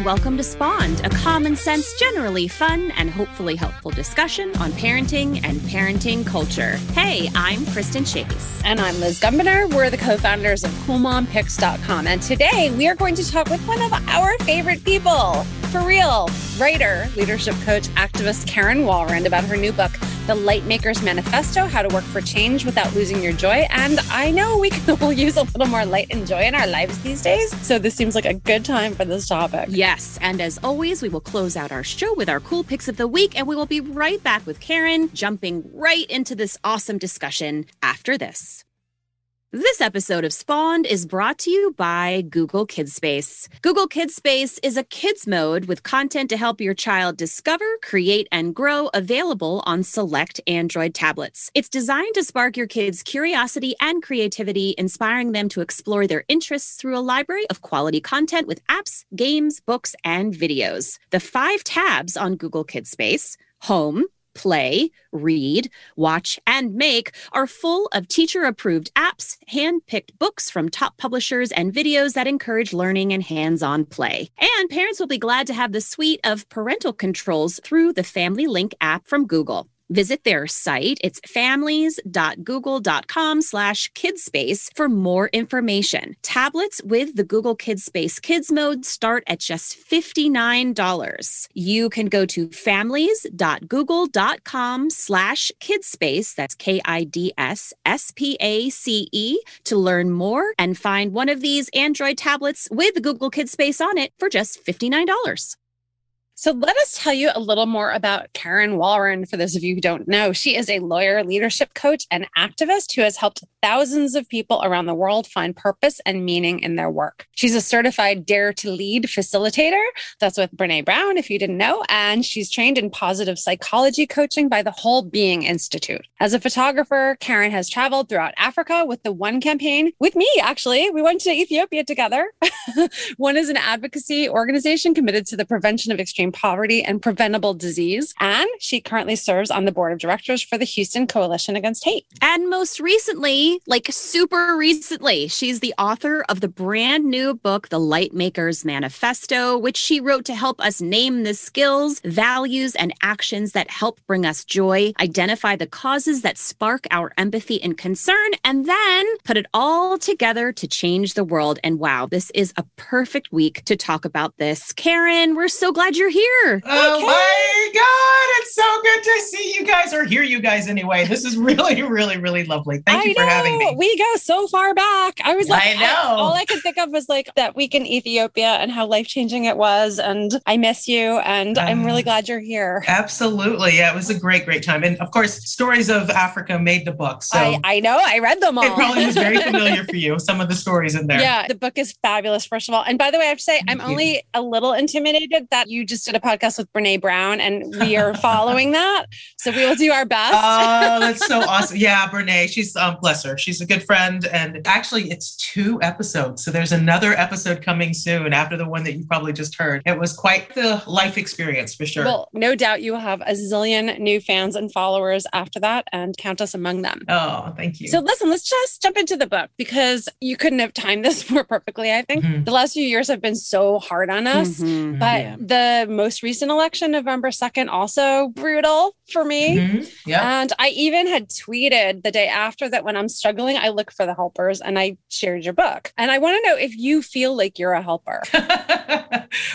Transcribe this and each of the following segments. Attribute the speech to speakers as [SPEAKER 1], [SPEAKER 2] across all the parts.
[SPEAKER 1] and welcome to Spawned, a common sense, generally fun, and hopefully helpful discussion on parenting and parenting culture. Hey, I'm Kristen Chase.
[SPEAKER 2] And I'm Liz Gumbiner. We're the co founders of CoolMomPicks.com. And today we are going to talk with one of our favorite people, for real, writer, leadership coach, activist Karen Walrond about her new book, The Lightmaker's Manifesto How to Work for Change Without Losing Your Joy. And I know we can all use a little more light and joy in our lives these days. So this seems like a good time for this topic.
[SPEAKER 1] Yes. And as always, we will close out our show with our cool picks of the week. And we will be right back with Karen, jumping right into this awesome discussion after this. This episode of Spawned is brought to you by Google Kidspace. Google Kidspace is a kids mode with content to help your child discover, create, and grow available on select Android tablets. It's designed to spark your kids' curiosity and creativity, inspiring them to explore their interests through a library of quality content with apps, games, books, and videos. The five tabs on Google Kidspace Home, play, read, watch, and make are full of teacher approved apps, hand picked books from top publishers, and videos that encourage learning and hands on play. And parents will be glad to have the suite of parental controls through the Family Link app from Google visit their site. It's families.google.com slash kidspace for more information. Tablets with the Google Kidspace Kids Mode start at just $59. You can go to families.google.com slash kidspace, that's K-I-D-S-S-P-A-C-E, to learn more and find one of these Android tablets with Google Kidspace on it for just $59.
[SPEAKER 2] So let us tell you a little more about Karen Walrond. For those of you who don't know, she is a lawyer, leadership coach, and activist who has helped thousands of people around the world find purpose and meaning in their work. She's a certified Dare to Lead facilitator. That's with Brene Brown, if you didn't know. And she's trained in positive psychology coaching by the Whole Being Institute. As a photographer, Karen has traveled throughout Africa with the One campaign with me, actually. We went to Ethiopia together. One is an advocacy organization committed to the prevention of extreme poverty and preventable disease. And she currently serves on the board of directors for the Houston Coalition Against Hate.
[SPEAKER 1] And most recently, like super recently, she's the author of the brand new book, The Lightmaker's Manifesto, which she wrote to help us name the skills, values, and actions that help bring us joy, identify the causes that spark our empathy and concern, and then put it all together to change the world. And wow, this is a perfect week to talk about this. Karen, we're so glad you're here here.
[SPEAKER 3] Oh okay. my God. It's so good to see you guys or hear you guys anyway. This is really, really, really lovely. Thank I you for
[SPEAKER 2] know.
[SPEAKER 3] having me.
[SPEAKER 2] We go so far back. I was like,
[SPEAKER 3] I know. I,
[SPEAKER 2] all I could think of was like that week in Ethiopia and how life changing it was. And I miss you. And I'm ah. really glad you're here.
[SPEAKER 3] Absolutely. Yeah, it was a great, great time. And of course, Stories of Africa made the book. So
[SPEAKER 2] I, I know. I read them all.
[SPEAKER 3] It probably was very familiar for you, some of the stories in there.
[SPEAKER 2] Yeah, the book is fabulous, first of all. And by the way, I have to say, Thank I'm you. only a little intimidated that you just did a podcast with Brene Brown, and we are following that. So we will do our best.
[SPEAKER 3] oh, that's so awesome. Yeah, Brene, she's um, bless her. She's a good friend. And actually, it's two episodes. So there's another episode coming soon after the one that you probably just heard. It was quite the life experience for sure.
[SPEAKER 2] Well, no doubt you will have a zillion new fans and followers after that, and count us among them.
[SPEAKER 3] Oh, thank you.
[SPEAKER 2] So listen, let's just jump into the book because you couldn't have timed this more perfectly. I think mm-hmm. the last few years have been so hard on us, mm-hmm. but yeah. the most recent election November 2nd, also brutal for me. Mm-hmm. Yeah. And I even had tweeted the day after that when I'm struggling, I look for the helpers and I shared your book. And I want to know if you feel like you're a helper.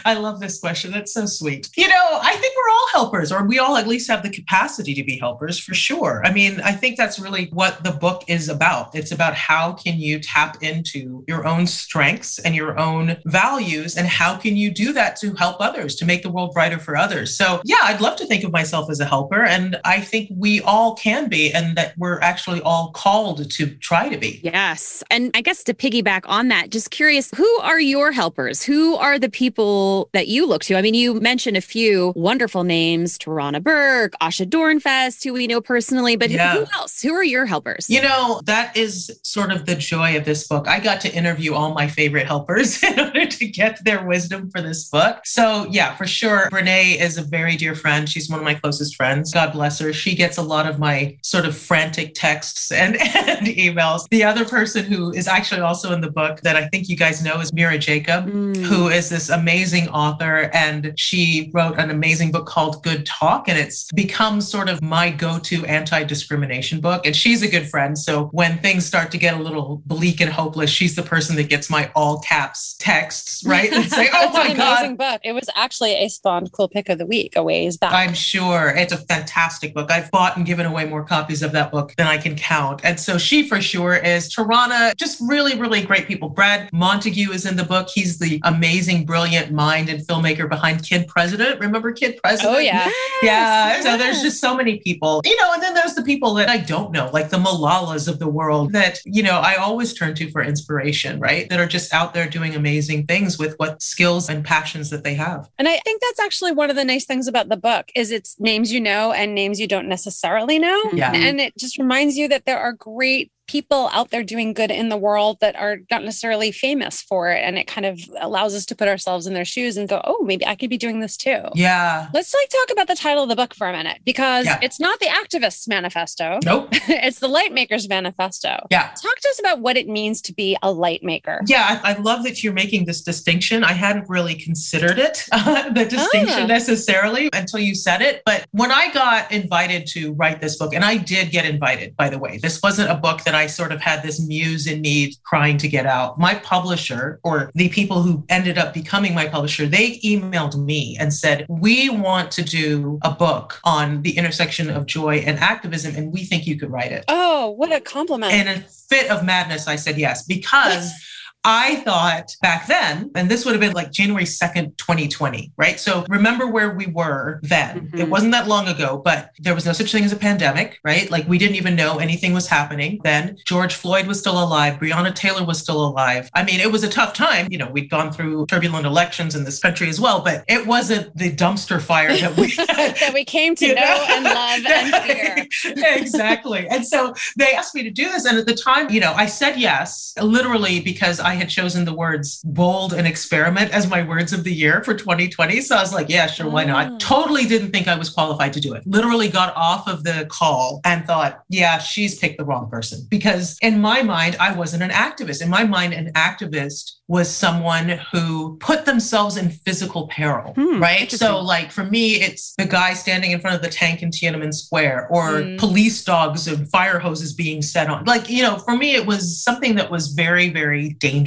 [SPEAKER 3] I love this question. That's so sweet. You know, I think we're all helpers, or we all at least have the capacity to be helpers for sure. I mean, I think that's really what the book is about. It's about how can you tap into your own strengths and your own values, and how can you do that to help others, to make the world brighter for others. So, yeah, I'd love to think of myself as a helper. And I think we all can be, and that we're actually all called to try to be.
[SPEAKER 1] Yes. And I guess to piggyback on that, just curious, who are your helpers? Who are the people that you look to? I mean, you mentioned a few wonderful names Tarana Burke, Asha Dornfest, who we know personally, but yeah. who else? Who are your helpers?
[SPEAKER 3] You know, that is sort of the joy of this book. I got to interview all my favorite helpers in order to get their wisdom for this book. So, yeah, for sure. Brene is a very dear friend. She's one of my closest friends. God bless her. She gets a lot of my sort of frantic texts and, and emails. The other person who is actually also in the book that I think you guys know is Mira Jacob, mm. who is this amazing author. And she wrote an amazing book called Good Talk. And it's become sort of my go to anti discrimination book. And she's a good friend. So when things start to get a little bleak and hopeless, she's the person that gets my all caps texts, right? And say, oh my
[SPEAKER 2] an
[SPEAKER 3] God.
[SPEAKER 2] Amazing book. It was actually a spawned cool pick of the week a ways back.
[SPEAKER 3] I'm sure. It's a fantastic book. I've bought and given away more copies of that book than I can count. And so she for sure is Tarana, just really, really great people. Brad Montague is in the book. He's the amazing, brilliant mind and filmmaker behind Kid President. Remember Kid President?
[SPEAKER 2] Oh, yeah.
[SPEAKER 3] Yes, yeah. Yes. So there's just so many people, you know, and then there's the people that I don't know, like the Malalas of the world that, you know, I always turn to for inspiration, right? That are just out there doing amazing things with what skills and passions that they have.
[SPEAKER 2] And I think that's actually one of the nice things about the book is it's names you know and names you don't necessarily know.
[SPEAKER 3] Yeah.
[SPEAKER 2] And it just reminds you that there are great people out there doing good in the world that are not necessarily famous for it. And it kind of allows us to put ourselves in their shoes and go oh maybe i could be doing this too.
[SPEAKER 3] Yeah.
[SPEAKER 2] Let's like talk about the title of the book for a minute because yeah. it's not the activists manifesto.
[SPEAKER 3] Nope.
[SPEAKER 2] It's the light makers manifesto.
[SPEAKER 3] Yeah.
[SPEAKER 2] Talk to us about what it means to be a light maker
[SPEAKER 3] yeah i, I love that you're making this distinction. I hadn't really considered it the distinction ah. necessarily until you said it. But when i got invited to write this book and i did get invited by the way this wasn't a book that I sort of had this muse in me crying to get out. My publisher, or the people who ended up becoming my publisher, they emailed me and said, We want to do a book on the intersection of joy and activism, and we think you could write it.
[SPEAKER 2] Oh, what a compliment.
[SPEAKER 3] In a fit of madness, I said yes, because I thought back then, and this would have been like January 2nd, 2020, right? So remember where we were then. Mm-hmm. It wasn't that long ago, but there was no such thing as a pandemic, right? Like we didn't even know anything was happening then. George Floyd was still alive. Breonna Taylor was still alive. I mean, it was a tough time. You know, we'd gone through turbulent elections in this country as well, but it wasn't the dumpster fire that we
[SPEAKER 2] that we came to know, know and love and fear.
[SPEAKER 3] exactly. And so they asked me to do this. And at the time, you know, I said yes, literally because I had chosen the words bold and experiment as my words of the year for 2020. So I was like, yeah, sure, why not? Oh. Totally didn't think I was qualified to do it. Literally got off of the call and thought, yeah, she's picked the wrong person. Because in my mind, I wasn't an activist. In my mind, an activist was someone who put themselves in physical peril, hmm, right? So, like for me, it's the guy standing in front of the tank in Tiananmen Square or hmm. police dogs and fire hoses being set on. Like, you know, for me, it was something that was very, very dangerous.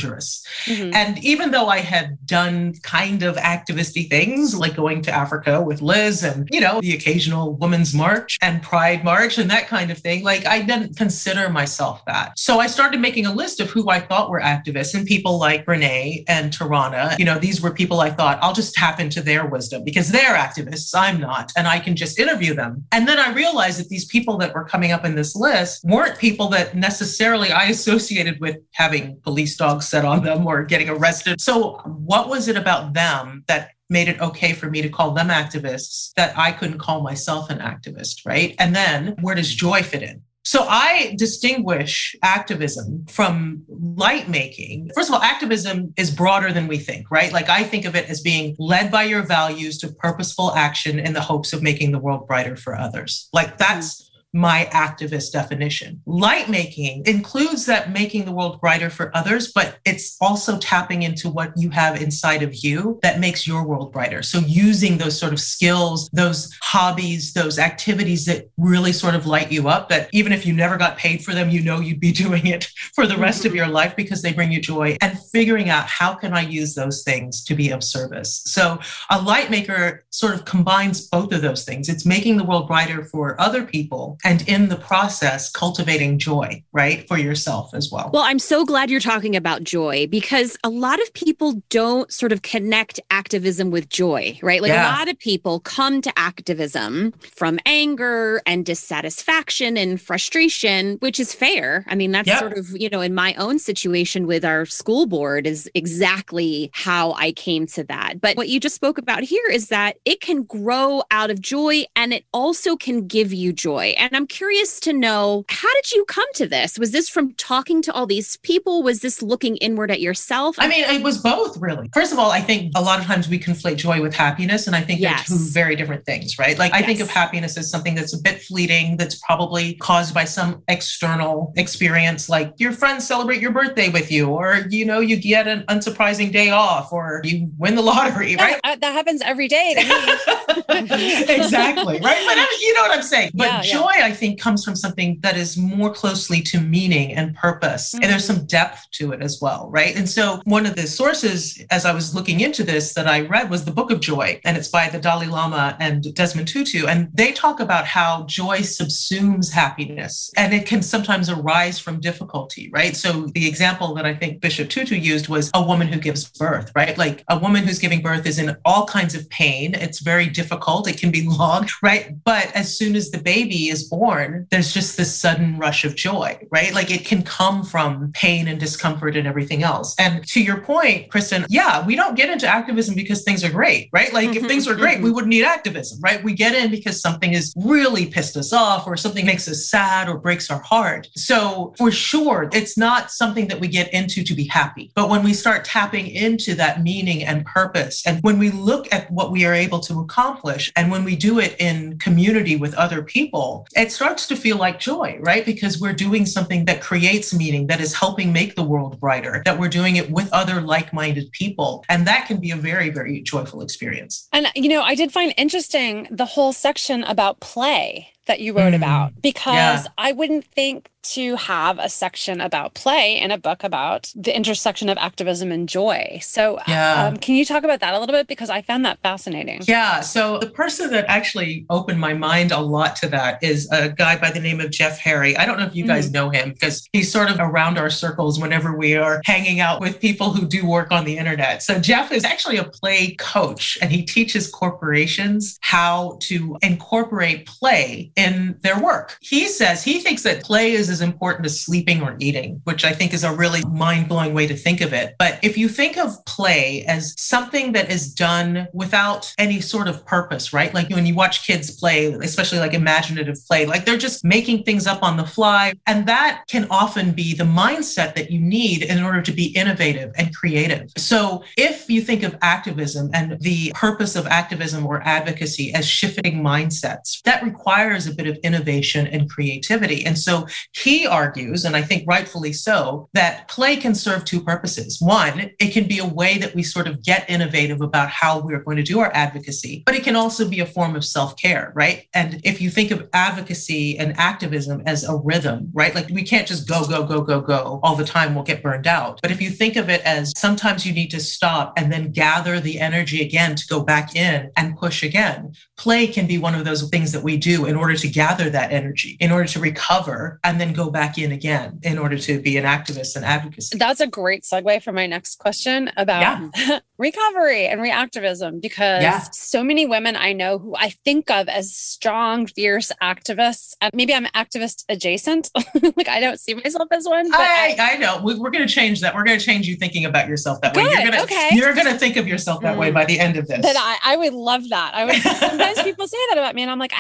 [SPEAKER 3] Mm-hmm. And even though I had done kind of activisty things like going to Africa with Liz and, you know, the occasional Women's March and Pride March and that kind of thing, like I didn't consider myself that. So I started making a list of who I thought were activists and people like Brene and Tarana, you know, these were people I thought I'll just tap into their wisdom because they're activists. I'm not. And I can just interview them. And then I realized that these people that were coming up in this list weren't people that necessarily I associated with having police dogs set on them or getting arrested. So, what was it about them that made it okay for me to call them activists that I couldn't call myself an activist, right? And then where does joy fit in? So I distinguish activism from light making. First of all, activism is broader than we think, right? Like I think of it as being led by your values to purposeful action in the hopes of making the world brighter for others. Like that's mm-hmm. My activist definition. Light making includes that making the world brighter for others, but it's also tapping into what you have inside of you that makes your world brighter. So using those sort of skills, those hobbies, those activities that really sort of light you up, that even if you never got paid for them, you know you'd be doing it for the rest mm-hmm. of your life because they bring you joy and figuring out how can I use those things to be of service. So a light maker sort of combines both of those things. It's making the world brighter for other people and in the process cultivating joy right for yourself as well.
[SPEAKER 1] Well i'm so glad you're talking about joy because a lot of people don't sort of connect activism with joy right? Like yeah. a lot of people come to activism from anger and dissatisfaction and frustration which is fair. I mean that's yep. sort of you know in my own situation with our school board is exactly how i came to that. But what you just spoke about here is that it can grow out of joy and it also can give you joy. And And I'm curious to know how did you come to this? Was this from talking to all these people? Was this looking inward at yourself?
[SPEAKER 3] I mean, it was both really. First of all, I think a lot of times we conflate joy with happiness. And I think yes. they're two very different things, right? Like, I think of happiness as something that's a bit fleeting, that's probably caused by some external experience, like your friends celebrate your birthday with you, or, you know, you get an unsurprising day off, or you win the lottery, right?
[SPEAKER 2] That, that happens every day to
[SPEAKER 3] me. exactly, right? But you know what I'm saying? But yeah, joy, yeah. I think, comes from something that is more closely to meaning and purpose. Mm-hmm. And there's some depth to it as well, right? And so one of the sources, as I was looking into this, that I read was the Book of Joy, and it's by the Dalai Lama and Desmond Tutu. And they talk about how joy subsumes happiness and it can sometimes arise from difficulty, right? So the example that I think Bishop Tutu used was a woman who gives birth, right? Like a woman who's giving birth is in all kinds of pain. It's very difficult. It can be long, right? But as soon as the baby is born, there's just this sudden rush of joy, right? Like it can come from pain and discomfort and everything else. And to your point, Kristen, yeah, we don't get into activism because things are great, right? Like mm-hmm, if things are great, mm-hmm. we wouldn't need activism, right? We get in because something has really pissed us off or something makes us sad or breaks our heart. So for sure, it's not something that we get into to be happy. But when we start tapping into that meaning and purpose, and when we look at what we are able to accomplish, and when we do it in community with other people, it starts to feel like joy, right? Because we're doing something that creates meaning, that is helping make the world brighter, that we're doing it with other like minded people. And that can be a very, very joyful experience.
[SPEAKER 2] And, you know, I did find interesting the whole section about play that you wrote mm, about because yeah. I wouldn't think to have a section about play in a book about the intersection of activism and joy. So, yeah. um, can you talk about that a little bit? Because I found that fascinating.
[SPEAKER 3] Yeah. So, the person that actually opened my mind a lot to that is a guy by the name of Jeff Harry. I don't know if you guys mm. know him because he's sort of around our circles whenever we are hanging out with people who do work on the internet. So, Jeff is actually a play coach and he teaches corporations how to incorporate play in their work. He says he thinks that play is as important as sleeping or eating, which I think is a really mind blowing way to think of it. But if you think of play as something that is done without any sort of purpose, right? Like when you watch kids play, especially like imaginative play, like they're just making things up on the fly. And that can often be the mindset that you need in order to be innovative and creative. So if you think of activism and the purpose of activism or advocacy as shifting mindsets, that requires a bit of innovation and creativity. And so he argues, and I think rightfully so, that play can serve two purposes. One, it can be a way that we sort of get innovative about how we're going to do our advocacy, but it can also be a form of self care, right? And if you think of advocacy and activism as a rhythm, right? Like we can't just go, go, go, go, go all the time, we'll get burned out. But if you think of it as sometimes you need to stop and then gather the energy again to go back in and push again, play can be one of those things that we do in order to gather that energy in order to recover and then go back in again in order to be an activist and advocacy.
[SPEAKER 2] That's a great segue for my next question about yeah. recovery and reactivism because yeah. so many women I know who I think of as strong, fierce activists. maybe I'm activist adjacent. like I don't see myself as one.
[SPEAKER 3] I, I, I, know. We, are going to change that. We're going to change you thinking about yourself that
[SPEAKER 2] Good.
[SPEAKER 3] way. You're
[SPEAKER 2] going okay.
[SPEAKER 3] you're going to think of yourself that mm. way by the end of this.
[SPEAKER 2] But I, I would love that. I would. sometimes people say that about me, and I'm like,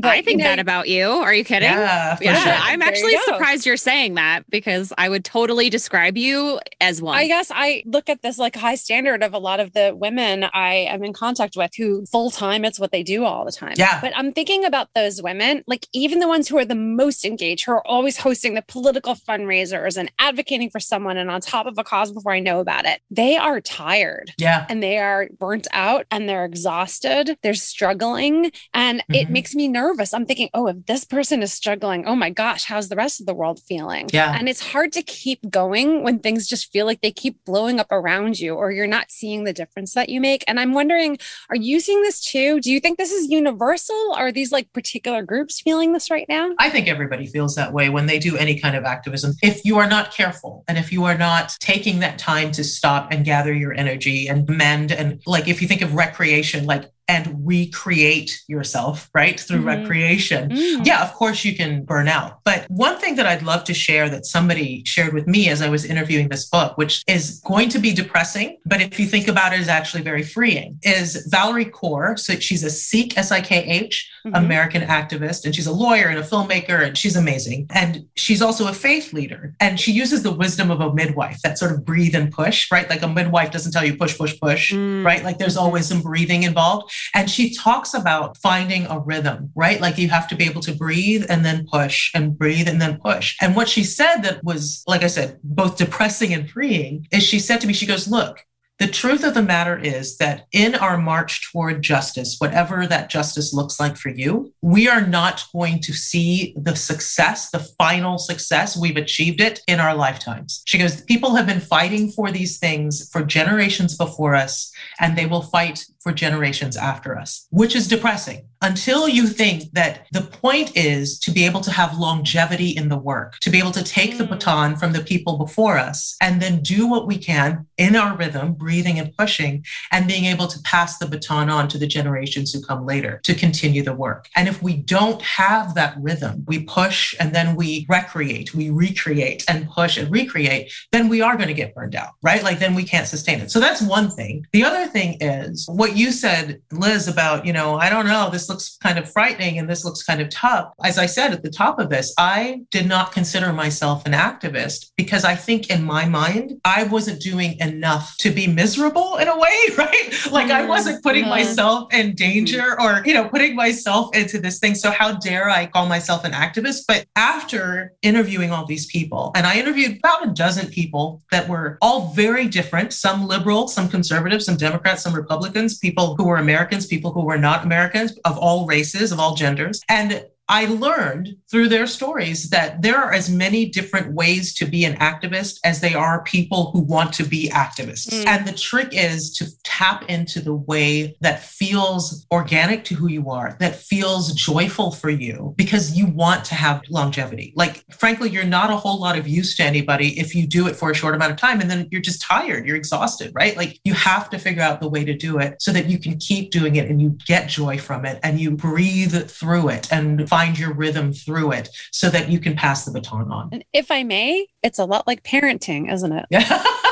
[SPEAKER 1] but, I think you know, that about you. Are you kidding?
[SPEAKER 3] Yeah, yeah.
[SPEAKER 1] Sure. I'm actually you surprised you're saying that because I would totally describe you as one.
[SPEAKER 2] I guess I look at this like high standard of a lot of the women I am in contact with who full time it's what they do all the time.
[SPEAKER 3] Yeah.
[SPEAKER 2] But I'm thinking about those women, like even the ones who are the most engaged, who are always hosting the political fundraisers and advocating for someone and on top of a cause before I know about it. They are tired.
[SPEAKER 3] Yeah.
[SPEAKER 2] And they are burnt out and they're exhausted. They're struggling. And mm-hmm. it makes me nervous. I'm thinking, oh, if this person is struggling, oh my gosh, how's the rest of the world feeling?
[SPEAKER 3] Yeah.
[SPEAKER 2] And it's hard to keep going when things just feel like they keep blowing up around you or you're not seeing the difference that you make. And I'm wondering, are you seeing this too? Do you think this is universal? Are these like particular groups feeling this right now?
[SPEAKER 3] I think everybody feels that way when they do any kind of activism. If you are not careful and if you are not taking that time to stop and gather your energy and mend, and like if you think of recreation, like and recreate yourself, right? Through mm-hmm. recreation. Mm-hmm. Yeah, of course you can burn out. But one thing that I'd love to share that somebody shared with me as I was interviewing this book, which is going to be depressing, but if you think about it, is actually very freeing, is Valarie Kaur. So she's a Sikh, S I K H, mm-hmm. American activist, and she's a lawyer and a filmmaker, and she's amazing. And she's also a faith leader. And she uses the wisdom of a midwife that sort of breathe and push, right? Like a midwife doesn't tell you push, push, push, mm. right? Like there's always some breathing involved. And she talks about finding a rhythm, right? Like you have to be able to breathe and then push and breathe and then push. And what she said that was, like I said, both depressing and freeing is she said to me, she goes, Look, the truth of the matter is that in our march toward justice, whatever that justice looks like for you, we are not going to see the success, the final success. We've achieved it in our lifetimes. She goes, People have been fighting for these things for generations before us, and they will fight for generations after us, which is depressing until you think that the point is to be able to have longevity in the work, to be able to take the mm. baton from the people before us and then do what we can in our rhythm, breathing and pushing, and being able to pass the baton on to the generations who come later to continue the work. And if we don't have that rhythm, we push and then we recreate, we recreate and push and recreate, then we are going to get burned out, right? Like then we can't sustain it. So that's one thing. The other thing is what you said, Liz, about, you know, I don't know, this looks kind of frightening and this looks kind of tough. As I said at the top of this, I did not consider myself an activist because I think in my mind, I wasn't doing enough to be miserable in a way, right? Like I wasn't mm-hmm. putting yeah. myself in mm-hmm. danger or, you know, putting myself into this thing. So how dare I call myself an activist? But after interviewing all these people, and I interviewed about a dozen people that were all very different, some liberal, some conservative, some Democrats, some Republicans, people who were Americans, people who were not Americans of all races, of all genders. And I learned through their stories that there are as many different ways to be an activist as they are people who want to be activists. Mm. And the trick is to tap into the way that feels organic to who you are, that feels joyful for you because you want to have longevity. Like, frankly, you're not a whole lot of use to anybody if you do it for a short amount of time and then you're just tired, you're exhausted, right? Like, you have to figure out the way to do it so that you can keep doing it and you get joy from it and you breathe through it and find find your rhythm through it so that you can pass the baton on.
[SPEAKER 2] And if I may, it's a lot like parenting, isn't it?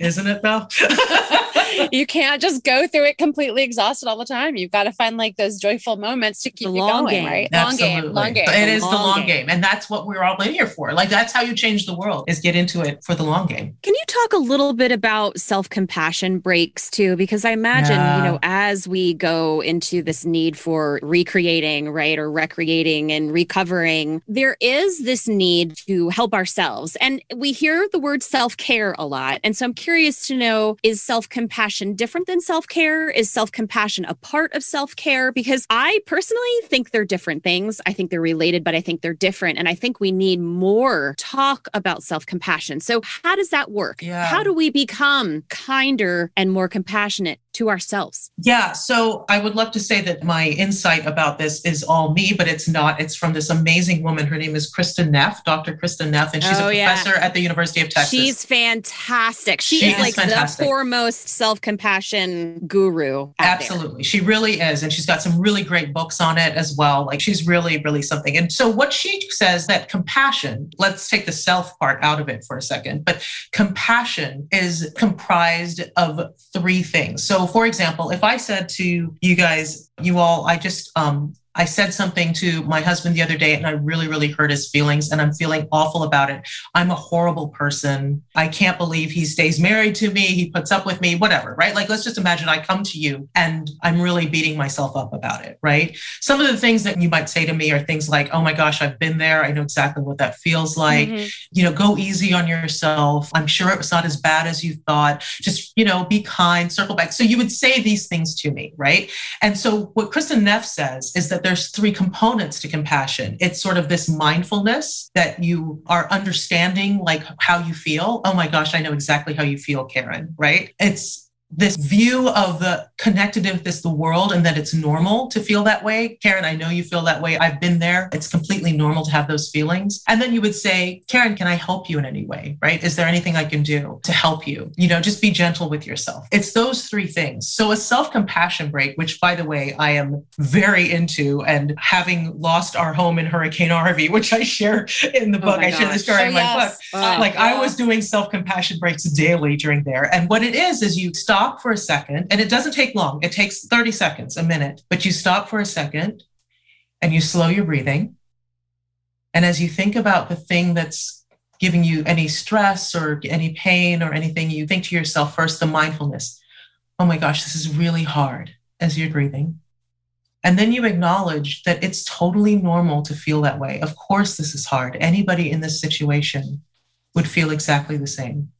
[SPEAKER 3] Isn't it though?
[SPEAKER 2] you can't just go through it completely exhausted all the time. You've got to find like those joyful moments to keep the you going, game. right?
[SPEAKER 3] Absolutely. Long game, long game. It the is the long game. game. And that's what we're all in here for. Like that's how you change the world is get into it for the long game.
[SPEAKER 1] Can you talk a little bit about self-compassion breaks too? Because I imagine, yeah. you know, as we go into this need for recreating, right, or recreating and recovering, there is this need to help ourselves. And we hear the word self-care a lot. And so I'm curious to know is self compassion different than self care? Is self compassion a part of self care? Because I personally think they're different things. I think they're related, but I think they're different. And I think we need more talk about self compassion. So, how does that work? Yeah. How do we become kinder and more compassionate to ourselves?
[SPEAKER 3] Yeah. So I would love to say that my insight about this is all me, but it's not. It's from this amazing woman. Her name is Kristin Neff, Dr. Kristin Neff, and she's oh, a professor yeah. at the University of Texas.
[SPEAKER 1] She's fantastic. She, she is, is, like fantastic. the foremost self compassion guru.
[SPEAKER 3] Absolutely.
[SPEAKER 1] There.
[SPEAKER 3] She really is. And she's got some really great books on it as well. Like she's really, really something. And so what she says that compassion, let's take the self part out of it for a second, but compassion is comprised of three things. So for example, if I said to you guys, you all, I just um, I said something to my husband the other day and I really, really hurt his feelings and I'm feeling awful about it. I'm a horrible person. I can't believe he stays married to me. He puts up with me, whatever, right? Like, let's just imagine I come to you and I'm really beating myself up about it, right? Some of the things that you might say to me are things like, oh my gosh, I've been there. I know exactly what that feels like. Mm-hmm. You know, go easy on yourself. I'm sure it was not as bad as you thought. Just, you know, be kind, circle back. So you would say these things to me, right? And so what Kristin Neff says is that there's three components to compassion. It's sort of this mindfulness that you are understanding like how you feel. Oh my gosh, I know exactly how you feel, Karen, right? It's this view of the connectedness the world and that it's normal to feel that way. Karen, I know you feel that way. I've been there. It's completely normal to have those feelings. And then you would say, Karen, can I help you in any way? Right? Is there anything I can do to help you? You know, just be gentle with yourself. It's those three things. So a self-compassion break, which by the way, I am very into and having lost our home in Hurricane Harvey, which I share in the oh book. Oh I share the story oh, in my yes. book. Oh, like yeah. I was doing self-compassion breaks daily during there. And what it is is you stop for a second and it doesn't take long. It takes 30 seconds, a minute, but you stop for a second and you slow your breathing. And as you think about the thing that's giving you any stress or any pain or anything, you think to yourself first the mindfulness, oh my gosh, this is really hard as you're breathing. And then you acknowledge that it's totally normal to feel that way. Of course, this is hard. Anybody in this situation would feel exactly the same.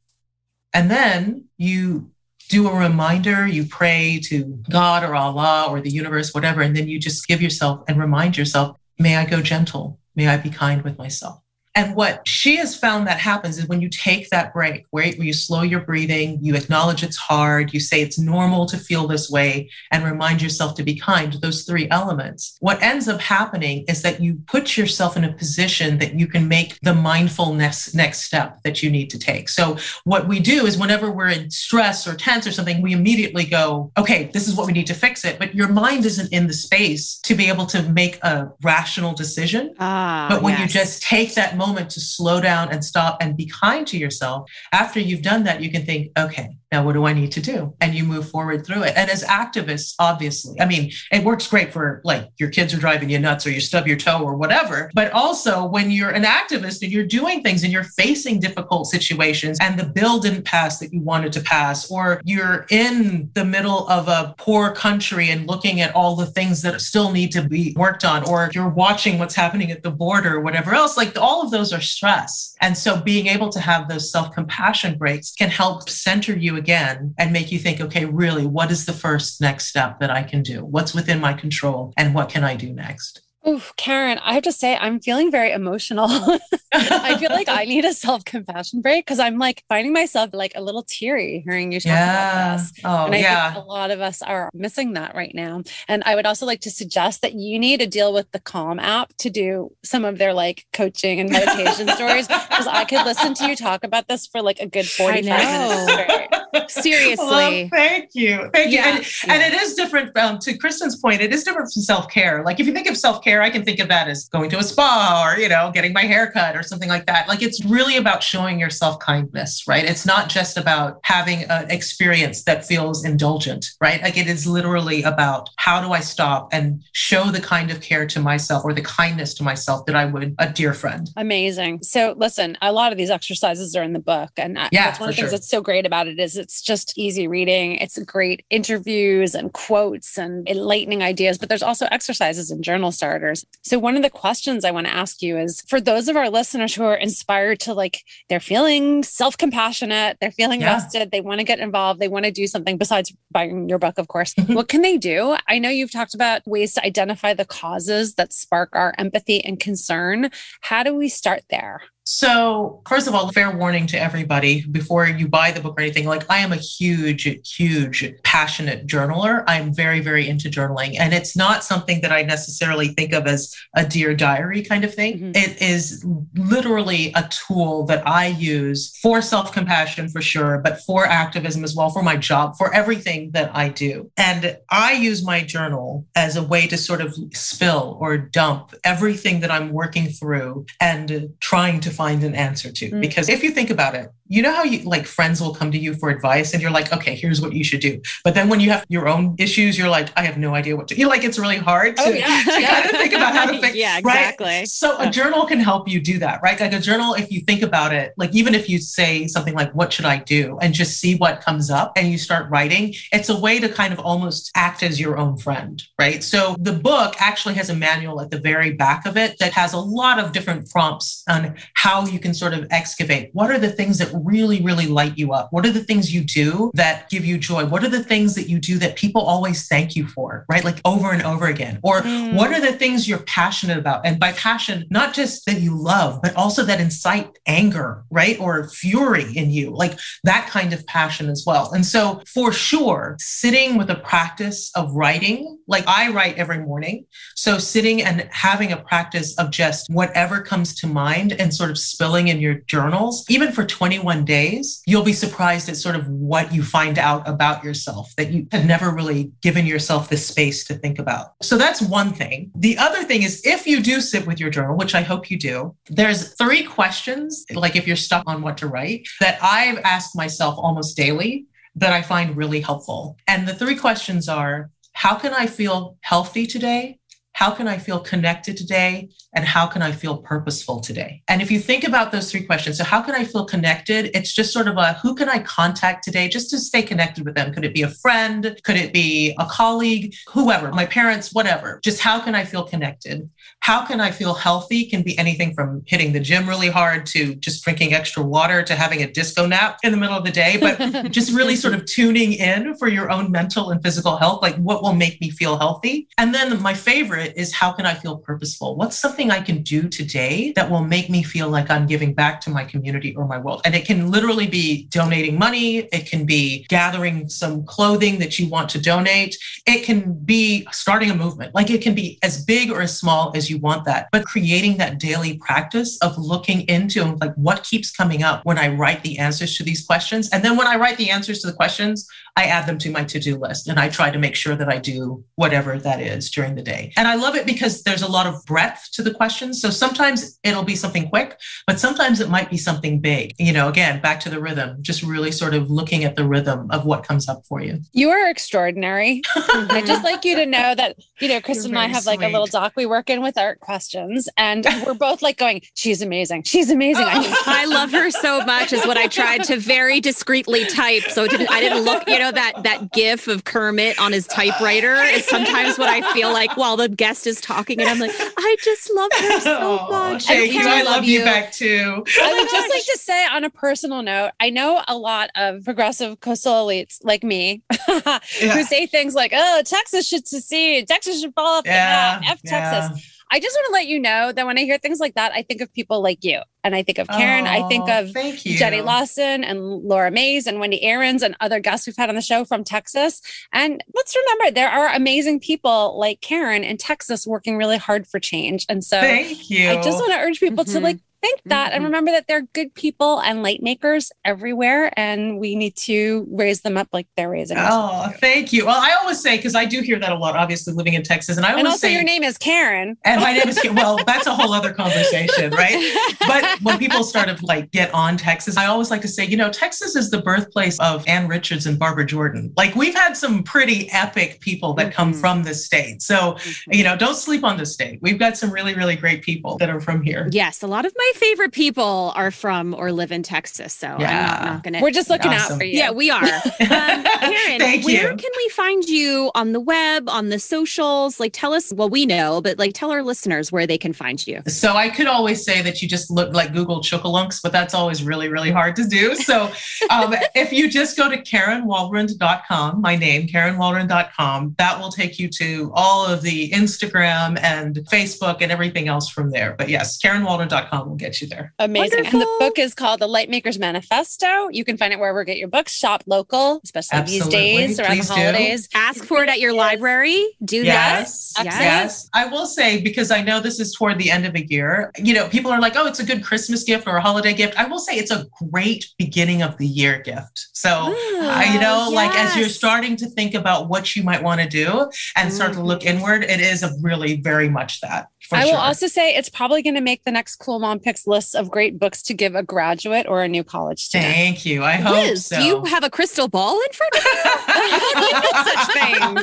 [SPEAKER 3] And then you do a reminder, you pray to God or Allah or the universe, whatever, and then you just give yourself and remind yourself, may I go gentle, may I be kind with myself. And what she has found that happens is when you take that break, right, where you slow your breathing, you acknowledge it's hard, you say it's normal to feel this way, and remind yourself to be kind, those three elements. What ends up happening is that you put yourself in a position that you can make the mindfulness next step that you need to take. So, what we do is whenever we're in stress or tense or something, we immediately go, okay, this is what we need to fix it. But your mind isn't in the space to be able to make a rational decision. Ah, but when yes. you just take that moment to slow down and stop and be kind to yourself, after you've done that, you can think, okay, now what do I need to do? And you move forward through it. And as activists, obviously, I mean, it works great for like your kids are driving you nuts or you stub your toe or whatever. But also when you're an activist and you're doing things and you're facing difficult situations and the bill didn't pass that you wanted to pass, or you're in the middle of a poor country and looking at all the things that still need to be worked on, or you're watching what's happening at the border or whatever else, like all of those are stress. And so being able to have those self compassion breaks can help center you again and make you think, okay, really, what is the first next step that I can do? What's within my control and what can I do next?
[SPEAKER 2] Oof, Karen, I have to say, I'm feeling very emotional. I feel like I need a self compassion break because I'm like finding myself like a little teary hearing you talk yeah. about this. Oh, and I yeah. think a lot of us are missing that right now. And I would also like to suggest that you need to deal with the Calm app to do some of their like coaching and meditation stories because I could listen to you talk about this for like a good 45 minutes
[SPEAKER 1] Seriously. Well,
[SPEAKER 3] thank you. Thank yeah. you. And, and, it is different um, to Kristen's point, it is different from self care. Like if you think of self care, I can think of that as going to a spa or, you know, getting my hair cut or something like that. Like it's really about showing yourself kindness, right? It's not just about having an experience that feels indulgent, right? Like it is literally about how do I stop and show the kind of care to myself or the kindness to myself that I would a dear friend.
[SPEAKER 2] Amazing. So listen, a lot of these exercises are in the book. And yeah, that's one of the things sure. that's so great about it is it's just easy reading. It's great interviews and quotes and enlightening ideas, but there's also exercises and journal starters. So one of the questions I want to ask you is for those of our listeners who are inspired to like, they're feeling self compassionate, they're feeling yeah. rested, they want to get involved, they want to do something besides buying your book, of course. Mm-hmm. what can they do? I know you've talked about ways to identify the causes that spark our empathy and concern. How do we start there?
[SPEAKER 3] So, first of all, fair warning to everybody before you buy the book or anything. Like, I am a huge, huge, passionate journaler. I'm very, very into journaling. And it's not something that I necessarily think of as a dear diary kind of thing. Mm-hmm. It is literally a tool that I use for self compassion for sure, but for activism as well, for my job, for everything that I do. And I use my journal as a way to sort of spill or dump everything that I'm working through and trying to find an answer to. Mm. Because if you think about it, you know how you like friends will come to you for advice and you're like, okay, here's what you should do. But then when you have your own issues, you're like, I have no idea what to do. You're like, it's really hard to, oh, yeah. to kind of think about how to fix
[SPEAKER 1] Yeah, exactly.
[SPEAKER 3] Right? So a journal can help you do that, right? Like a journal, if you think about it, like even if you say something like, what should I do? And just see what comes up and you start writing, it's a way to kind of almost act as your own friend, right? So the book actually has a manual at the very back of it that has a lot of different prompts on how you can sort of excavate what are the things that really, really light you up? What are the things you do that give you joy? What are the things that you do that people always thank you for, right? Like over and over again. Or mm. what are the things you're passionate about? And by passion, not just that you love, but also that incite anger, right? Or fury in you, like that kind of passion as well. And so for sure, sitting with a practice of writing, like I write every morning. So sitting and having a practice of just whatever comes to mind and sort of spilling in your journals, even for 21 days, you'll be surprised at sort of what you find out about yourself that you had never really given yourself the space to think about. So that's one thing. The other thing is if you do sit with your journal, which I hope you do, there's three questions, like if you're stuck on what to write, that I've asked myself almost daily that I find really helpful. And the three questions are how can I feel healthy today? How can I feel connected today? And how can I feel purposeful today? And if you think about those three questions, so how can I feel connected? It's just sort of a who can I contact today just to stay connected with them? Could it be a friend? Could it be a colleague? Whoever, my parents, whatever. Just how can I feel connected? How can I feel healthy? Can be anything from hitting the gym really hard to just drinking extra water to having a disco nap in the middle of the day, but just really sort of tuning in for your own mental and physical health. Like what will make me feel healthy? And then my favorite is how can I feel purposeful? What's something I can do today that will make me feel like I'm giving back to my community or my world? And it can literally be donating money. It can be gathering some clothing that you want to donate. It can be starting a movement. Like it can be as big or as small as you want that, but creating that daily practice of looking into like what keeps coming up when I write the answers to these questions. And then when I write the answers to the questions, I add them to my to do list and I try to make sure that I do whatever that is during the day. And I love it because there's a lot of breadth to the questions. So sometimes it'll be something quick, but sometimes it might be something big. You know, again, back to the rhythm, just really sort of looking at the rhythm of what comes up for you.
[SPEAKER 2] You are extraordinary. I just like you to know that, you know, Kristen and I have sweet. like a little doc we work in with art questions and we're both like going, she's amazing. She's amazing.
[SPEAKER 1] Oh. I love her so much is what I tried to very discreetly type. So didn't, I didn't look, you know, that, that gif of Kermit on his typewriter is sometimes what I feel like while the guest is talking and I'm like, I just love her so oh, much.
[SPEAKER 3] Thank you. I love you. you back too.
[SPEAKER 2] I would just like to say on a personal note, I know a lot of progressive coastal elites like me yeah. who say things like, oh, Texas should secede, Texas should fall off yeah. the map, F Texas. Yeah. I just want to let you know that when I hear things like that, I think of people like you. And I think of Karen, oh, I think of Jenny Lawson and Laura Mayes and Wendy Aarons and other guests we've had on the show from Texas. And let's remember there are amazing people like Karen in Texas working really hard for change. And so
[SPEAKER 3] Thank you.
[SPEAKER 2] I just want to urge people mm-hmm. to like think that mm-hmm. and remember that they're good people and light makers everywhere and we need to raise them up like they're raising
[SPEAKER 3] us. Oh thank you. Well i always say because i do hear that a lot obviously living in texas and i always
[SPEAKER 2] and also
[SPEAKER 3] say
[SPEAKER 2] your name is karen.
[SPEAKER 3] And my name is well that's a whole other conversation right? But when people start to like get on texas i always like to say you know texas is the birthplace of ann richards and barbara jordan. Like we've had some pretty epic people that mm-hmm. come from the state. So mm-hmm. you know don't sleep on the state. We've got some really really great people that are from here.
[SPEAKER 1] Yes a lot of my favorite people are from or live in Texas. So yeah. I'm not, not gonna.
[SPEAKER 2] We're just looking awesome. out for you.
[SPEAKER 1] Yeah, we are. Um, Karen, Thank where you. can we find you on the web, on the socials? Like, tell us. Well, we know, but like, tell our listeners where they can find you.
[SPEAKER 3] So I could always say that you just look like Google Chookooloonks, but that's always really, really hard to do. So um, if you just go to KarenWalrond.com, my name, KarenWalrond.com, that will take you to all of the Instagram and Facebook and everything else from there. But yes, KarenWalrond.com will get you there there.
[SPEAKER 2] Amazing. Wonderful. And the book is called The Light Makers Manifesto. You can find it wherever you get your books. Shop local, especially Absolutely. these days around Please the holidays.
[SPEAKER 1] Do. Ask for it at your library. Do
[SPEAKER 3] yes. that. Yes. Yes. I will say, because I know this is toward the end of a year, you know, people are like, oh, it's a good Christmas gift or a holiday gift. I will say it's a great beginning of the year gift. So, Ooh, uh, you know, yes. like as you're starting to think about what you might want to do and start to look inward, it is a really very much that.
[SPEAKER 2] I will also say it's probably going to make the next Cool Mom Picks list of great books to give a graduate or a new college student.
[SPEAKER 3] Thank you. I hope Liz, so.
[SPEAKER 1] Do you have a crystal ball in front of you? Such things.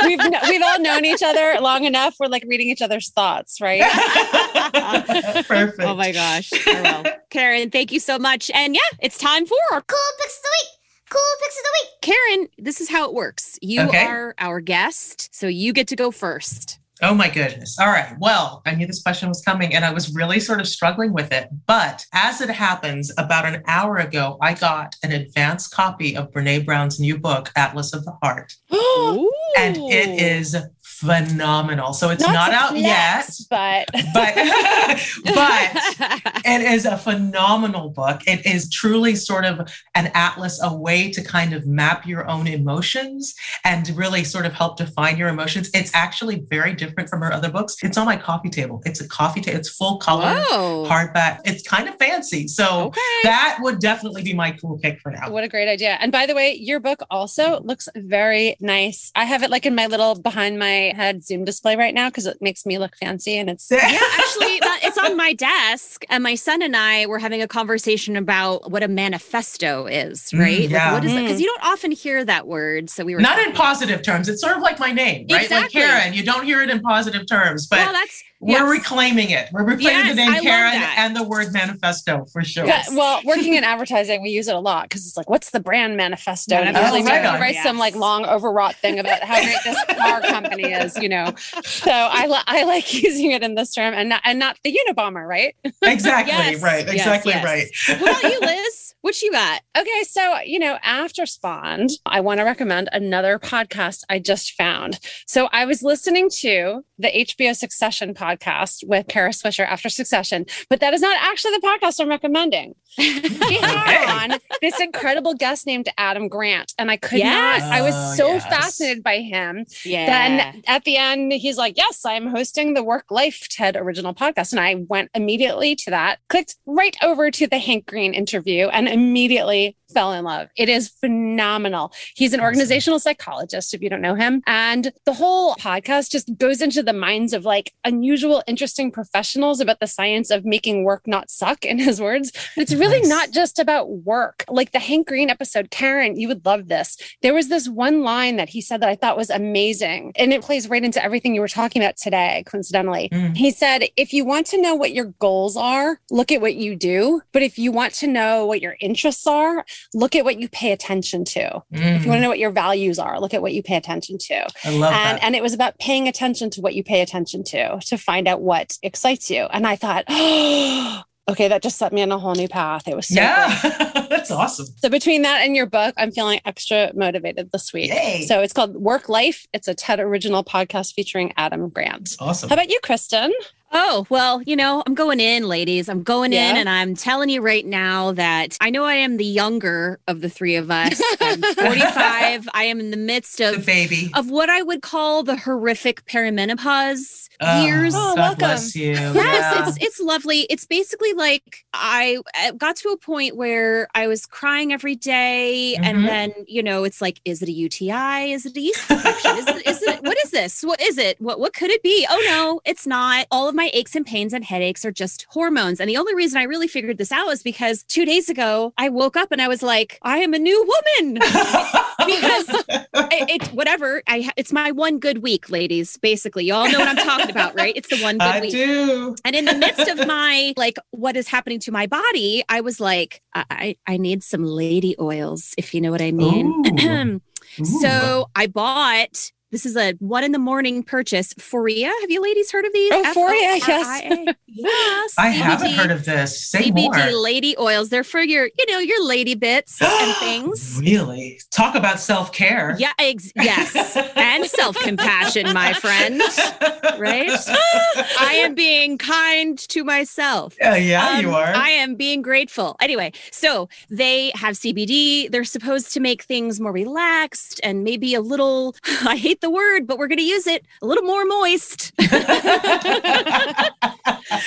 [SPEAKER 2] We've we've all known each other long enough. We're like reading each other's thoughts, right?
[SPEAKER 3] Perfect.
[SPEAKER 1] Oh my gosh. Oh, Karen, thank you so much. And yeah, it's time for
[SPEAKER 4] Cool Picks of the Week. Cool picks of the week.
[SPEAKER 1] Karen, this is how it works. You okay. are our guest, so you get to go first.
[SPEAKER 3] Oh my goodness. All right. Well, I knew this question was coming and I was really sort of struggling with it. But as it happens, about an hour ago, I got an advanced copy of Brene Brown's new book, Atlas of the Heart. And it is phenomenal. So it's not,
[SPEAKER 2] to
[SPEAKER 3] out yet,
[SPEAKER 2] but
[SPEAKER 3] but but it is a phenomenal book. It is truly sort of an atlas, a way to kind of map your own emotions and really sort of help define your emotions. It's actually very different from her other books. It's on my coffee table. It's a coffee table. It's full color,
[SPEAKER 1] Whoa.
[SPEAKER 3] hardback. It's kind of fancy. So
[SPEAKER 1] Okay.
[SPEAKER 3] that would definitely be my cool pick for now.
[SPEAKER 2] what a great idea. And by the way, your book also looks very nice. I have it like in my little behind my head Zoom display right now because it makes me look fancy and it's
[SPEAKER 1] Yeah, actually, that, it's on my desk, and my son and I were having a conversation about what a manifesto is.
[SPEAKER 3] Mm,
[SPEAKER 1] Right? Like,
[SPEAKER 3] yeah.
[SPEAKER 1] what is it?
[SPEAKER 2] Mm.
[SPEAKER 1] Because you don't often hear that word. So we were
[SPEAKER 3] Not in positive terms. It's sort of like my name, right?
[SPEAKER 1] Exactly.
[SPEAKER 3] Like Karen, you don't hear it in positive terms, but
[SPEAKER 1] well, that's
[SPEAKER 3] we're
[SPEAKER 1] yes.
[SPEAKER 3] reclaiming it. We're reclaiming
[SPEAKER 1] Yes,
[SPEAKER 3] the name
[SPEAKER 1] I
[SPEAKER 3] Karen and the word manifesto for sure.
[SPEAKER 2] Yeah, well, working in advertising, we use it a lot because it's like, what's the brand manifesto? And
[SPEAKER 1] Manifesto,
[SPEAKER 2] usually
[SPEAKER 3] right
[SPEAKER 2] Jackie
[SPEAKER 3] on.
[SPEAKER 2] some like long overwrought thing about how great this car company is, you know. So I, li- I like using it in this term and not, and not the Unabomber, right?
[SPEAKER 3] Exactly
[SPEAKER 1] Yes,
[SPEAKER 3] right.
[SPEAKER 1] yes,
[SPEAKER 3] Exactly
[SPEAKER 1] yes.
[SPEAKER 3] right.
[SPEAKER 1] What about you, Liz? What you got?
[SPEAKER 2] Okay, so you know, after Spawned, I want to recommend another podcast I just found. So I was listening to the HBO Succession podcast with Kara Swisher after Succession, but that is not actually the podcast I'm recommending. We had on this incredible guest named Adam Grant, and I could
[SPEAKER 1] Yes.
[SPEAKER 2] not. I was
[SPEAKER 3] Oh,
[SPEAKER 2] so
[SPEAKER 3] yes.
[SPEAKER 2] fascinated by him.
[SPEAKER 1] Yeah.
[SPEAKER 2] Then at the end, he's like, Yes, I'm hosting the Work Life TED original podcast. And I went immediately to that, clicked right over to the Hank Green interview, and immediately fell in love. It is phenomenal. He's an organizational psychologist, if you don't know him. And the whole podcast just goes into the minds of like unusual, interesting professionals about the science of making work not suck, in his words. But it's really
[SPEAKER 3] Nice.
[SPEAKER 2] not just about work. Like the Hank Green episode, Karen, you would love this. There was this one line that he said that I thought was amazing. And it plays right into everything you were talking about today, coincidentally.
[SPEAKER 3] Mm.
[SPEAKER 2] He said, if you want to know what your goals are, look at what you do. But if you want to know what your interests are, look at what you pay attention to. If you want to know what your values are, look at what you pay attention to.
[SPEAKER 3] Mm, I love
[SPEAKER 2] And,
[SPEAKER 3] that.
[SPEAKER 2] and it was about paying attention to what you pay attention to to find out what excites you. And I thought, oh, okay, that just set me on a whole new path. It was so
[SPEAKER 3] yeah, that's awesome.
[SPEAKER 2] So between that and your book, I'm feeling extra motivated this week.
[SPEAKER 3] Yay.
[SPEAKER 2] So it's called Work Life. It's a TED original podcast featuring Adam Grant.
[SPEAKER 3] Awesome.
[SPEAKER 2] How about you, Kristen?
[SPEAKER 1] Oh, well, you know, I'm going in, ladies. I'm going in, and I'm telling you right now that I know I am the younger of the three of us. I'm 45. I am in the midst
[SPEAKER 3] the
[SPEAKER 1] of
[SPEAKER 3] baby.
[SPEAKER 1] of what I would call the horrific perimenopause
[SPEAKER 3] Oh,
[SPEAKER 1] years.
[SPEAKER 2] Oh,
[SPEAKER 3] God
[SPEAKER 2] welcome.
[SPEAKER 3] bless you.
[SPEAKER 1] Yes,
[SPEAKER 3] Yeah.
[SPEAKER 1] it's it's lovely. It's basically like I I got to a point where I was crying every day,
[SPEAKER 3] Mhm.
[SPEAKER 1] and then you know it's like, is it a UTI? Is it a yeast infection? is it is it what is this? What is it? What what could it be? Oh no, it's not. All of my aches and pains and headaches are just hormones. And the only reason I really figured this out is because two days ago I woke up and I was like, I am a new woman. because it, it whatever. I it's my one good week, ladies. Basically, you all know what I'm talking about, right? It's the one good
[SPEAKER 3] I
[SPEAKER 1] week.
[SPEAKER 3] do.
[SPEAKER 1] And in the midst of my like what is happening to my body, I was like, I I, need some lady oils, if you know what I mean. So I bought. This is a one in the morning purchase. Foria. Have you ladies heard of these?
[SPEAKER 2] Oh, Foria,
[SPEAKER 1] F-O-R-I-A. Yes.
[SPEAKER 3] I haven't heard of this. Say
[SPEAKER 1] CBD
[SPEAKER 3] more.
[SPEAKER 1] lady oils. They're for your, you know, your lady bits and things.
[SPEAKER 3] Really? Talk about self care.
[SPEAKER 1] Yeah, ex- yes. and self-compassion, my friend. Right? I am being kind to myself.
[SPEAKER 3] Yeah, yeah, you
[SPEAKER 1] Um,
[SPEAKER 3] are.
[SPEAKER 1] I am being grateful. Anyway, so they have CBD. They're supposed to make things more relaxed and maybe a little, I hate the word, but we're going to use it, a little more moist.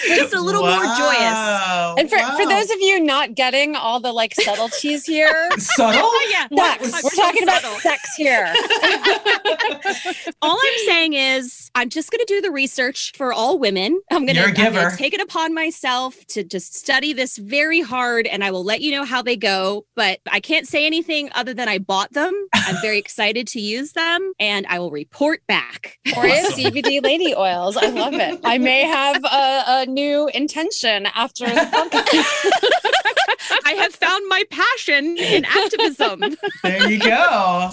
[SPEAKER 1] Just a little more joyous.
[SPEAKER 2] And for, for those of you not getting all the like subtleties here,
[SPEAKER 3] subtle,
[SPEAKER 1] Oh, yeah.
[SPEAKER 2] sex. We're
[SPEAKER 1] so
[SPEAKER 2] talking about sex here.
[SPEAKER 1] all I'm saying is, I'm just going to do the research for all women. I'm going to take it upon myself to just study this very hard, and I will let you know how they go. But I can't say anything other than I bought them. I'm very excited to use them, and I will report back.
[SPEAKER 2] Foria
[SPEAKER 3] Awesome.
[SPEAKER 2] CBD lady oils. I love it. I may have a, a new intention after the podcast.
[SPEAKER 1] I have have found my passion in activism.
[SPEAKER 3] there you go.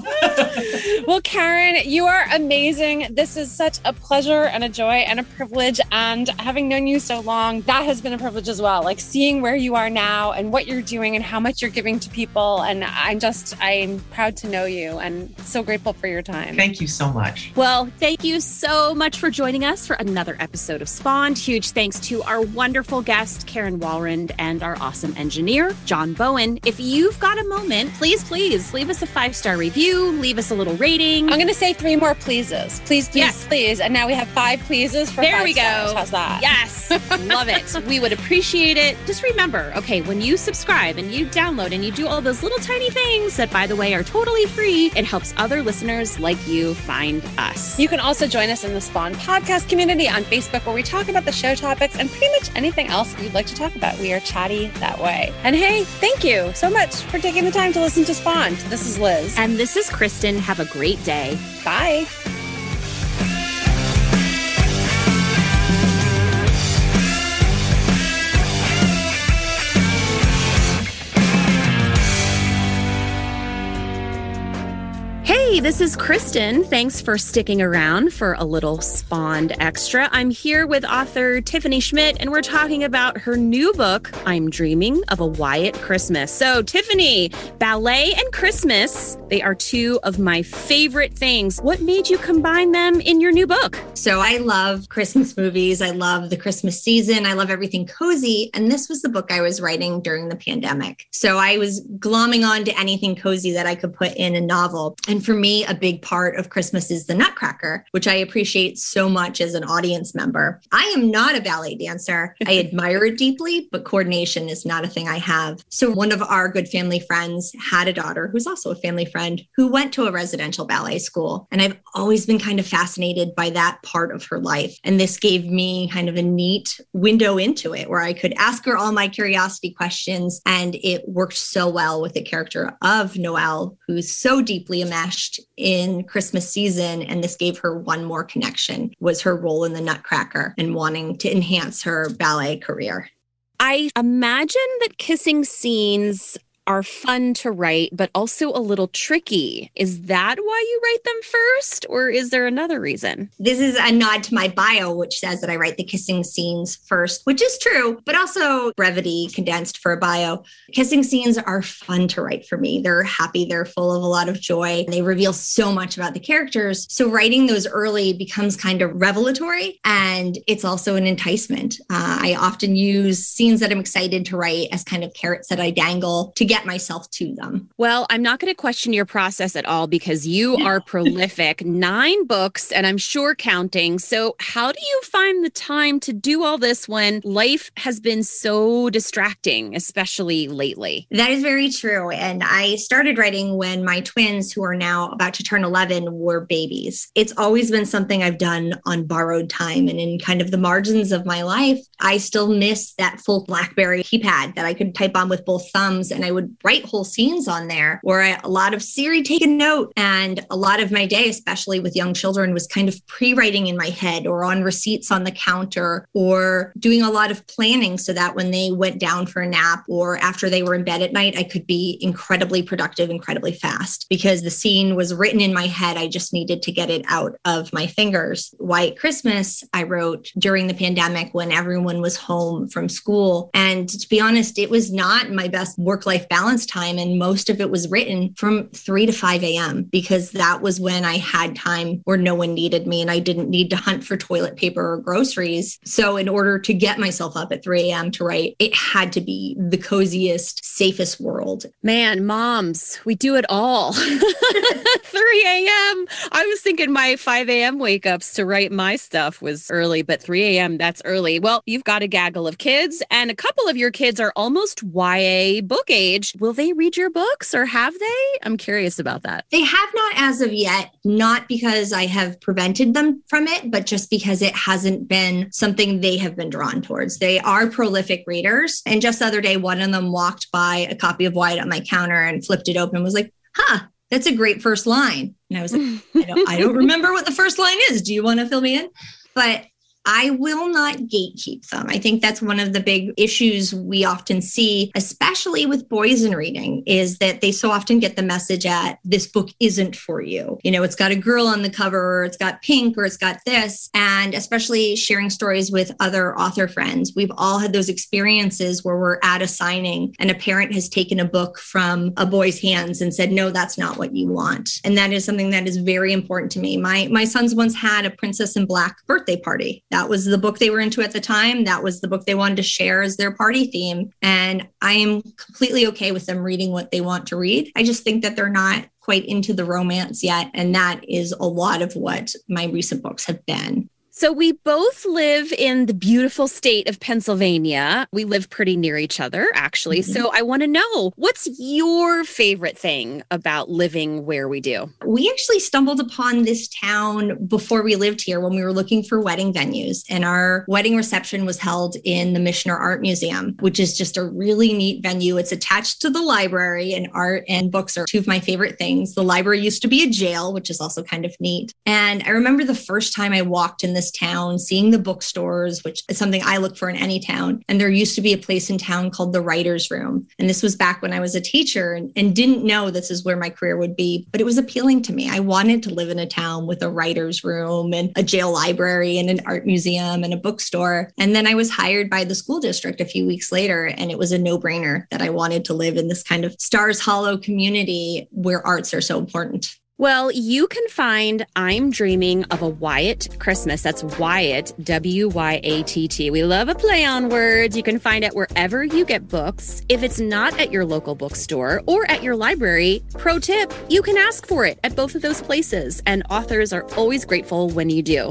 [SPEAKER 2] well, Karen, you are amazing. This is such a pleasure and a joy and a privilege. And having known you so long, that has been a privilege as well. Like seeing where you are now and what you're doing and how much you're giving to people. And I'm just, I'm proud to know you and so grateful for your time.
[SPEAKER 3] Thank you so much.
[SPEAKER 1] Well, thank you so much for joining us for another episode of Spawned. Huge thanks to our wonderful guest, Karen Walrond, and our awesome engineer, John Bowen. If you've got a moment, please, please leave us a five star review, leave us a little rating.
[SPEAKER 2] I'm going to say three more pleases. Please, please, yes. please. And now we have five pleases for
[SPEAKER 1] There we go.
[SPEAKER 2] Stars. How's that?
[SPEAKER 1] Yes. Love it. We would appreciate it. Just remember, okay, when you subscribe and you download and you do all those little tiny things that, by the way, are totally free, it helps other listeners like you find us.
[SPEAKER 2] You can also join us in the Spawn podcast community on Facebook where we talk about the show topics and pretty much anything else you'd like to talk about. We are chatty that way. And hey, thank you so much for taking the time to listen to Spawn. This is Liz.
[SPEAKER 1] And this is Kristen. Have a great day.
[SPEAKER 2] Bye.
[SPEAKER 1] This is Kristen. Thanks for sticking around for a little Spawned Extra. I'm here with author Tiffany Schmidt, and we're talking about her new book, I'm Dreaming of a Wyatt Christmas. So, Tiffany, ballet and Christmas, they are two of my favorite things. What made you combine them in your new book?
[SPEAKER 5] So, I love Christmas movies. I love the Christmas season. I love everything cozy. And this was the book I was writing during the pandemic. So, I was glomming on to anything cozy that I could put in a novel. And for me, a big part of Christmas is the Nutcracker, which I appreciate so much as an audience member. I am not a ballet dancer. I admire it deeply, but coordination is not a thing I have. So, one of our good family friends had a daughter who's also a family friend who went to a residential ballet school. And I've always been kind of fascinated by that part of her life. And this gave me kind of a neat window into it where I could ask her all my curiosity questions. And it worked so well with the character of Noelle, who's so deeply enmeshed in Christmas season. And this gave her one more connection was her role in the Nutcracker and wanting to enhance her ballet career.
[SPEAKER 1] I imagine that kissing scenes are fun to write, but also a little tricky. Is that why you write them first, or is there another reason?
[SPEAKER 5] This is a nod to my bio, which says that I write the kissing scenes first, which is true, but also brevity condensed for a bio. Kissing scenes are fun to write for me. They're happy, they're full of a lot of joy, they reveal so much about the characters. So writing those early becomes kind of revelatory and it's also an enticement. Uh, I often use scenes that I'm excited to write as kind of carrots that I dangle to get get myself to them.
[SPEAKER 1] Well, I'm not going to question your process at all because you are prolific. Nine books, and I'm sure counting. So, how do you find the time to do all this when life has been so distracting, especially lately?
[SPEAKER 5] That is very true. And I started writing when my twins, who are now about to turn 11, were babies. It's always been something I've done on borrowed time and in kind of the margins of my life. I still miss that full Blackberry keypad that I could type on with both thumbs and I would write whole scenes on there where I, a lot of Siri take a note. And a lot of my day, especially with young children, was kind of pre writing in my head or on receipts on the counter or doing a lot of planning so that when they went down for a nap or after they were in bed at night, I could be incredibly productive, incredibly fast because the scene was written in my head. I just needed to get it out of my fingers. White Christmas, I wrote during the pandemic when everyone was home from school. And to be honest, it was not my best work life balance time. And most of it was written from 3 to 5 a.m. because that was when I had time where no one needed me and I didn't need to hunt for toilet paper or groceries. So, in order to get myself up at 3 a.m. to write, it had to be the coziest, safest world.
[SPEAKER 1] Man, moms, we do it all. 3 a.m. I was thinking my 5 a.m. wake ups to write my stuff was early, but 3 a.m. that's early. Well, you've got a gaggle of kids, and a couple of your kids are almost YA book age. Will they read your books or have they? I'm curious about that.
[SPEAKER 5] They have not as of yet, not because I have prevented them from it, but just because it hasn't been something they have been drawn towards. They are prolific readers. And just the other day, one of them walked by a copy of Wyatt on my counter and flipped it open and was like, huh, that's a great first line. And I was like, I don't, I don't remember what the first line is. Do you want to fill me in? But I will not gatekeep them. I think that's one of the big issues we often see, especially with boys in reading, is that they so often get the message at this book isn't for you. You know, it's got a girl on the cover, or it's got pink, or it's got this. And especially sharing stories with other author friends, we've all had those experiences where we're at a signing and a parent has taken a book from a boy's hands and said, no, that's not what you want. And that is something that is very important to me. My my sons once had a Princess in Black birthday party. That was the book they were into at the time. That was the book they wanted to share as their party theme. And I am completely okay with them reading what they want to read. I just think that they're not quite into the romance yet. And that is a lot of what my recent books have been.
[SPEAKER 1] So we both live in the beautiful state of Pennsylvania. We live pretty near each other, actually. Mm-hmm. So I want to know what's your favorite thing about living where we do?
[SPEAKER 5] We actually stumbled upon this town before we lived here when we were looking for wedding venues. And our wedding reception was held in the Michener Art Museum, which is just a really neat venue. It's attached to the library, and art and books are two of my favorite things. The library used to be a jail, which is also kind of neat. And I remember the first time I walked in this this town, seeing the bookstores, which is something I look for in any town. And there used to be a place in town called the Writer's Room. And this was back when I was a teacher and, and didn't know this is where my career would be, but it was appealing to me. I wanted to live in a town with a writer's room and a jail library and an art museum and a bookstore. And then I was hired by the school district a few weeks later, and it was a no brainer that I wanted to live in this kind of Stars Hollow community where arts are so important.
[SPEAKER 1] Well, you can find I'm Dreaming of a Wyatt Christmas. That's Wyatt, W Y A T T. We love a play on words. You can find it wherever you get books. If it's not at your local bookstore or at your library, pro tip, you can ask for it at both of those places. And authors are always grateful when you do.